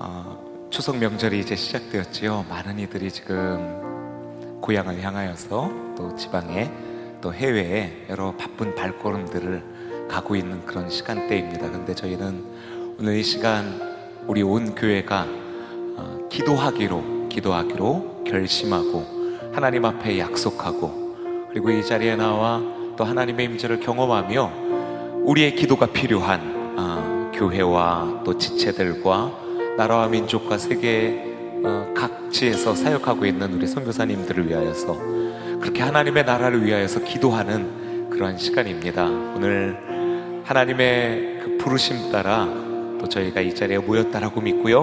어, 추석 명절이 이제 시작되었지요. 많은 이들이 지금 고향을 향하여서 또 지방에 또 해외에 여러 바쁜 발걸음들을 가고 있는 그런 시간대입니다. 근데 저희는 오늘 이 시간 우리 온 교회가 어, 기도하기로 기도하기로 결심하고 하나님 앞에 약속하고 그리고 이 자리에 나와 또 하나님의 임재를 경험하며 우리의 기도가 필요한 어, 교회와 또 지체들과 나라와 민족과 세계 어, 각지에서 사역하고 있는 우리 선교사님들을 위하여서 그렇게 하나님의 나라를 위하여서 기도하는 그러한 시간입니다. 오늘 하나님의 그 부르심 따라 또 저희가 이 자리에 모였다라고 믿고요.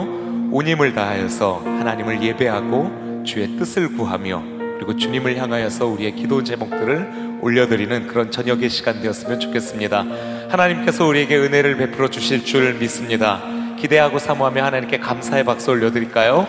온 힘을 다하여서 하나님을 예배하고 주의 뜻을 구하며 그리고 주님을 향하여서 우리의 기도 제목들을 올려드리는 그런 저녁의 시간 되었으면 좋겠습니다. 하나님께서 우리에게 은혜를 베풀어 주실 줄 믿습니다. 기대하고 사모하며 하나님께 감사의 박수 올려드릴까요?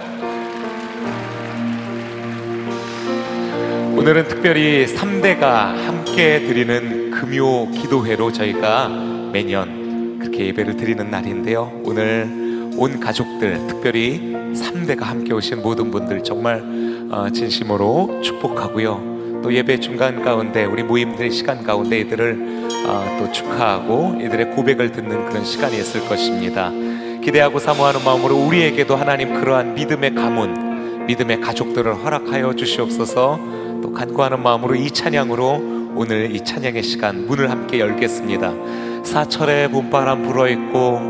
오늘은 특별히 3대가 함께 드리는 금요 기도회로 저희가 매년 그렇게 예배를 드리는 날인데요. 오늘 온 가족들, 특별히 3대가 함께 오신 모든 분들 정말 어, 진심으로 축복하고요. 또 예배 중간 가운데 우리 모임들의 시간 가운데 이들을 어, 또 축하하고 이들의 고백을 듣는 그런 시간이 있을 것입니다. 기대하고 사모하는 마음으로 우리에게도 하나님 그러한 믿음의 가문, 믿음의 가족들을 허락하여 주시옵소서. 또 간구하는 마음으로 이 찬양으로 오늘 이 찬양의 시간 문을 함께 열겠습니다. 사철의 봄바람 불어 있고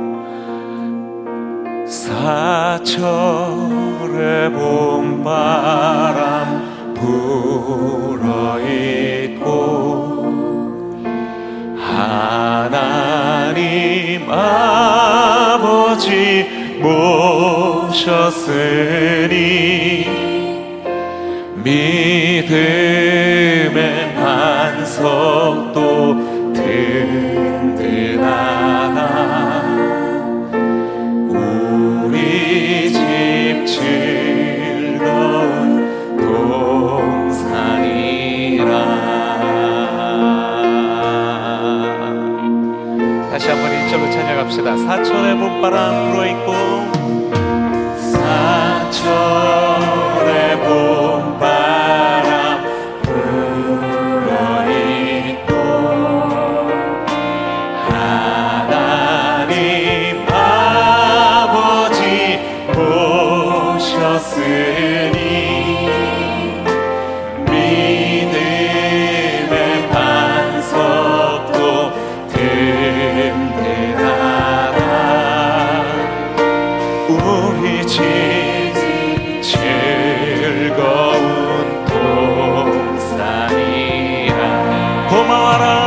사철의 봄바람 불어 있고 하나님 아버지 모셨으니 믿음의 반석도 사천 고마워라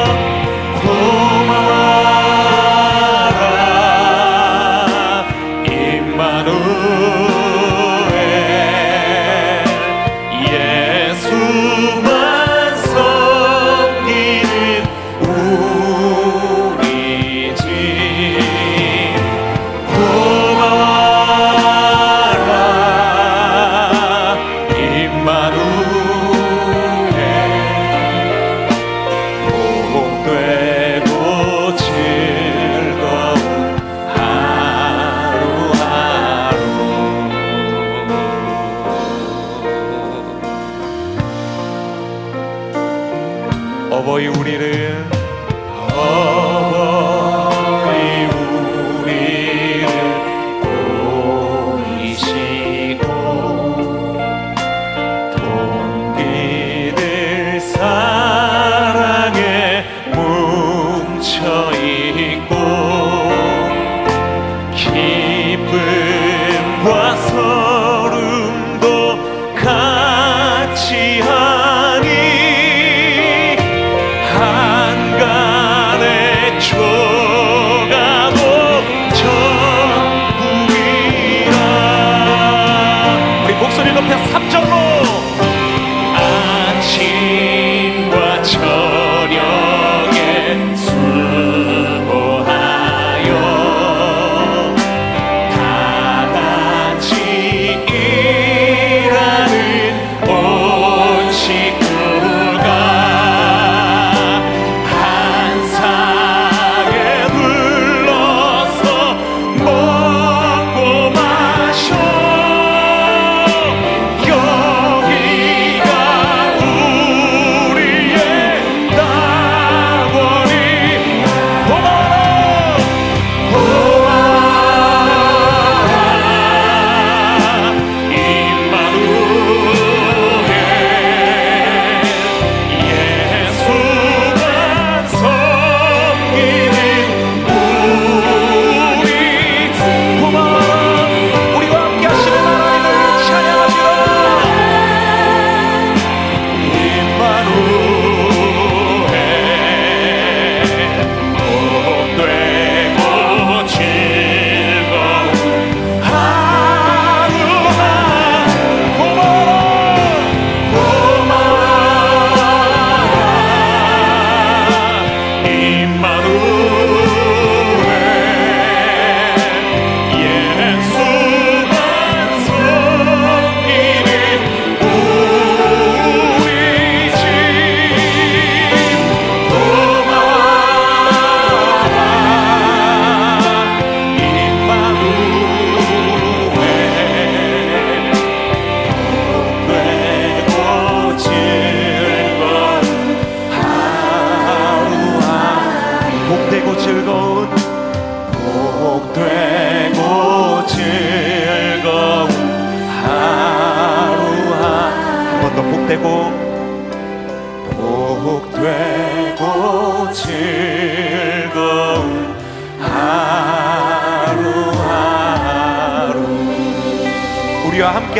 어버이 우리를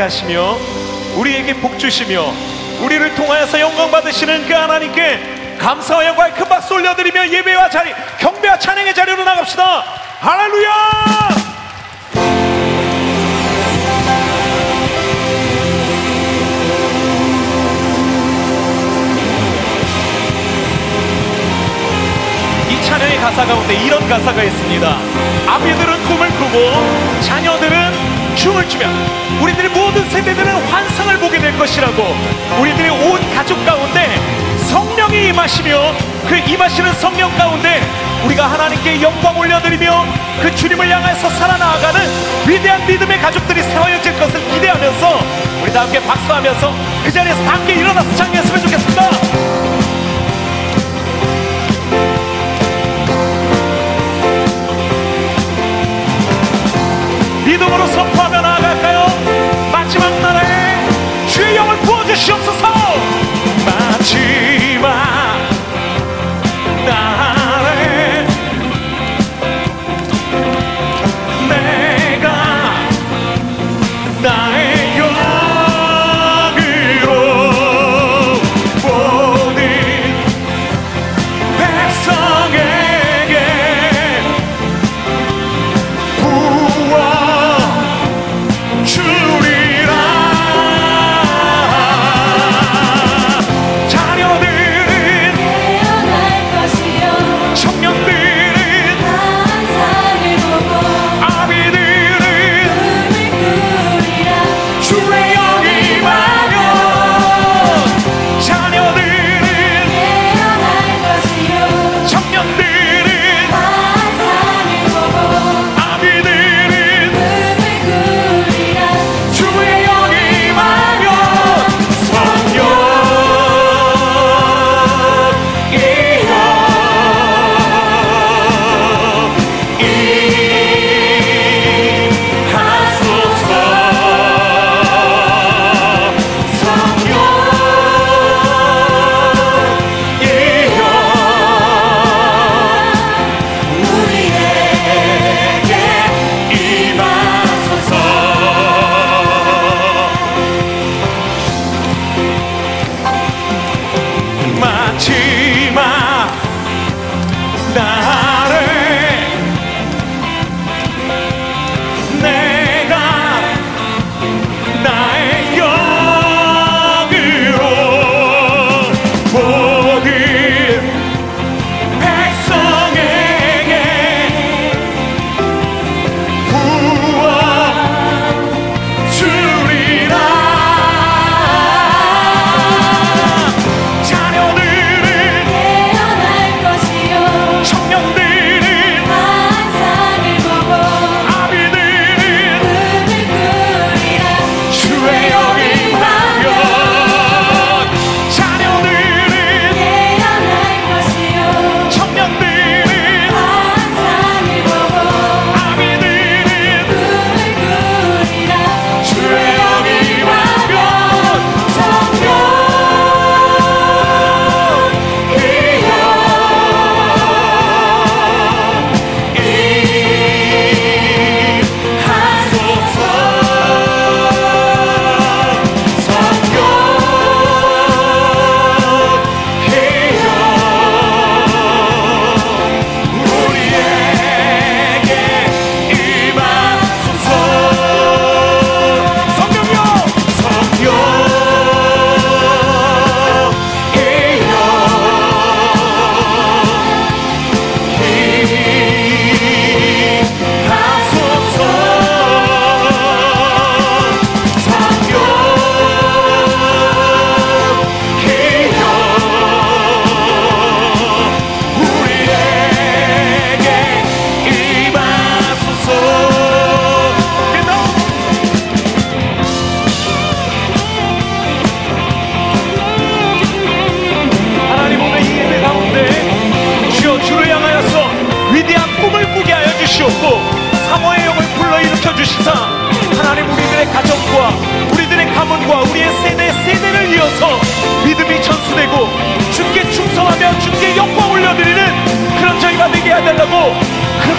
하시며 우리에게 복 주시며 우리를 통하여서 영광 받으시는 그 하나님께 감사와 영광의 큰 박수 올려드리며 예배와 자리 경배와 찬양의 자리로 나갑시다 할렐루야 찬양의 가사 가운데 이런 가사가 있습니다. 아비들은 꿈을 꾸고 춤을 추며 우리들의 모든 세대들은 환상을 보게 될 것이라고 우리들의 온 가족 가운데 성령이 임하시며 그 임하시는 성령 가운데 우리가 하나님께 영광 올려드리며 그 주님을 향해서 살아나가는 위대한 믿음의 가족들이 세워질 것을 기대하면서 우리 다 함께 박수하면서 그 자리에서 함께 일어나서 창의했으면 좋겠습니다. 믿음으로 선포하며 나아갈까요? 마지막 날에 주의 영을 부어주시옵소서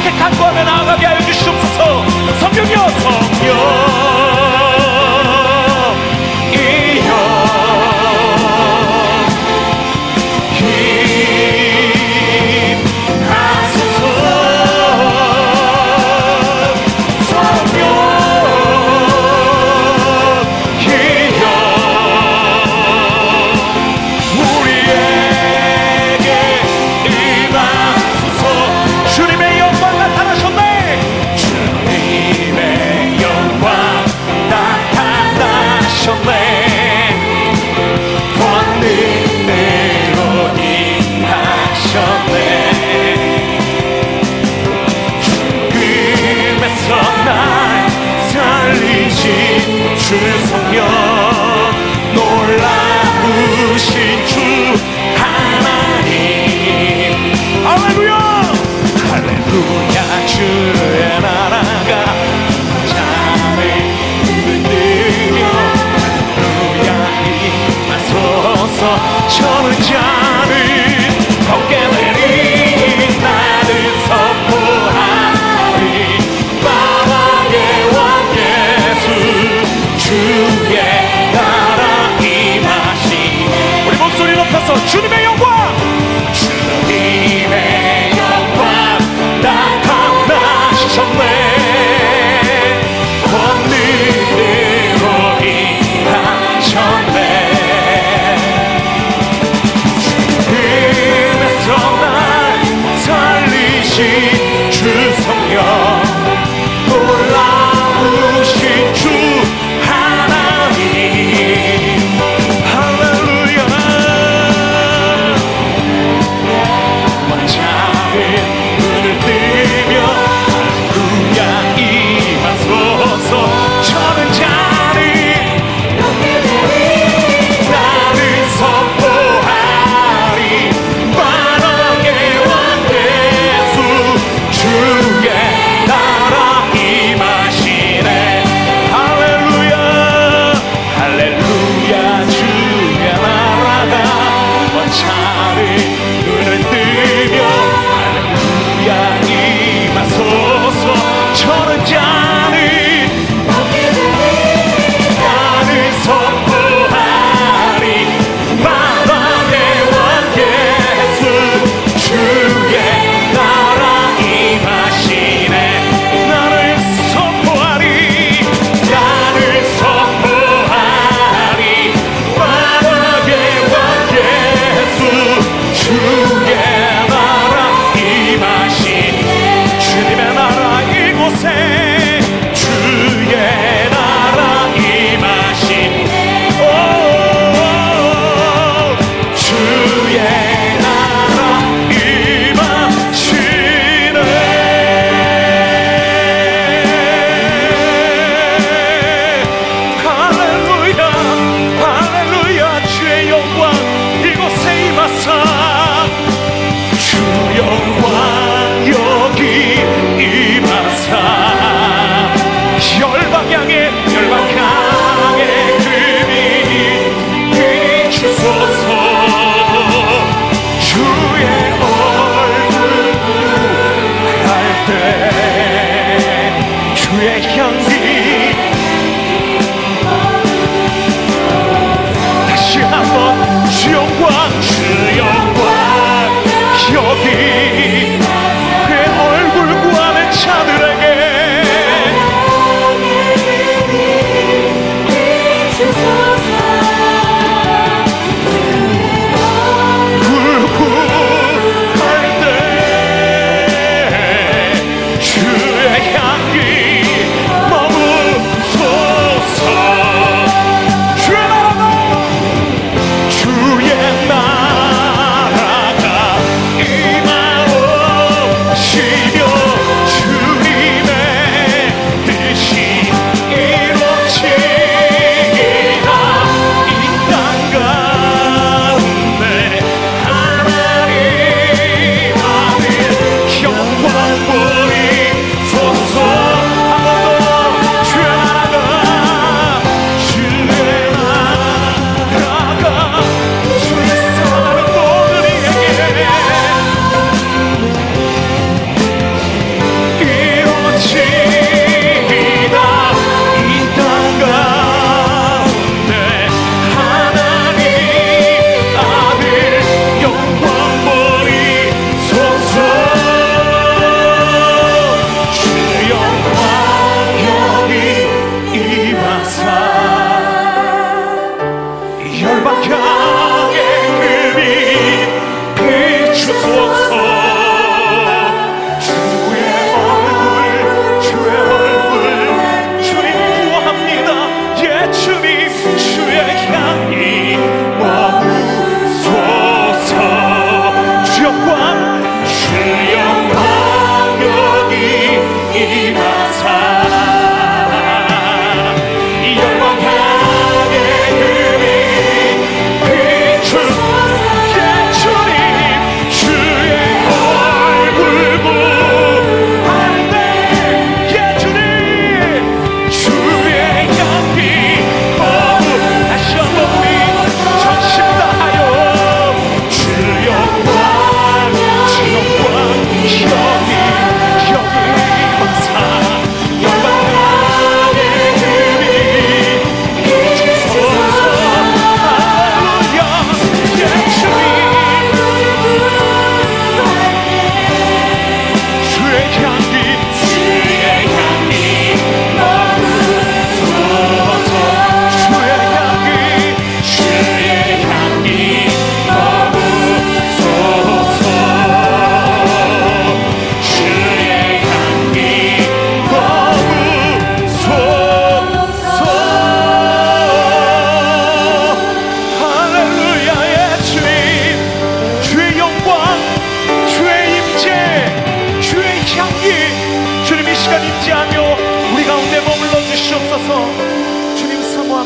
그렇게 간구하며 나아가게 하여 주시옵소서. 성령이여 성령 향해 그빛 비추소서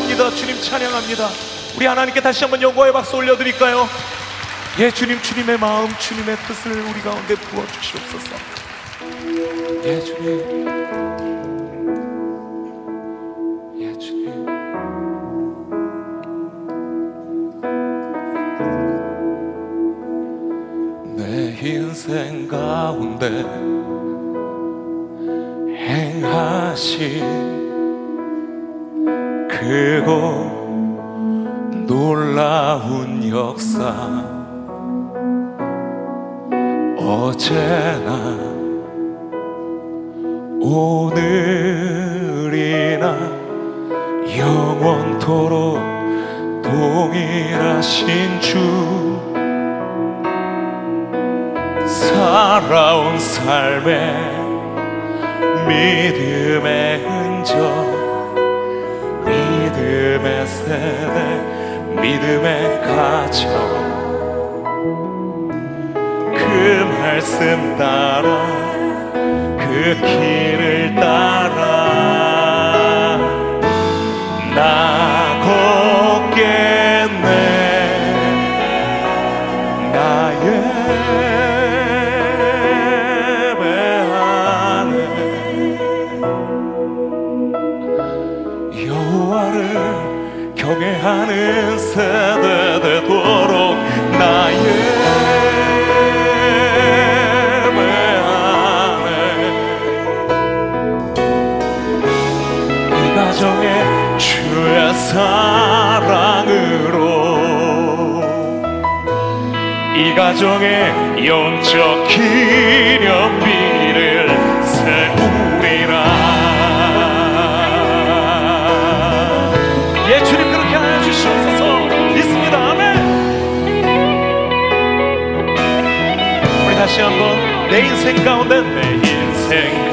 기뻐합니다. 주님 찬양합니다. 우리 하나님께 다시 한번 영광의 박수 올려드릴까요? 예, 주님, 주님의 마음, 주님의 뜻을 우리 가운데 부어주시옵소서. 예 주님 예 주님 내 인생 가운데 행하신 그곳 놀라운 역사. 어제나 오늘이나 영원토록 동일하신 주. 살아온 삶에 믿음의 흔적 믿음의 세대 믿음의 가정. 그 말씀 따라 그 길을 따라 영적 기념비를 세우리라. 예 주님 그렇게 하여 주시옵소서. 믿습니다. 아멘. 우리 다시 한번 내 인생 가운데 내 인생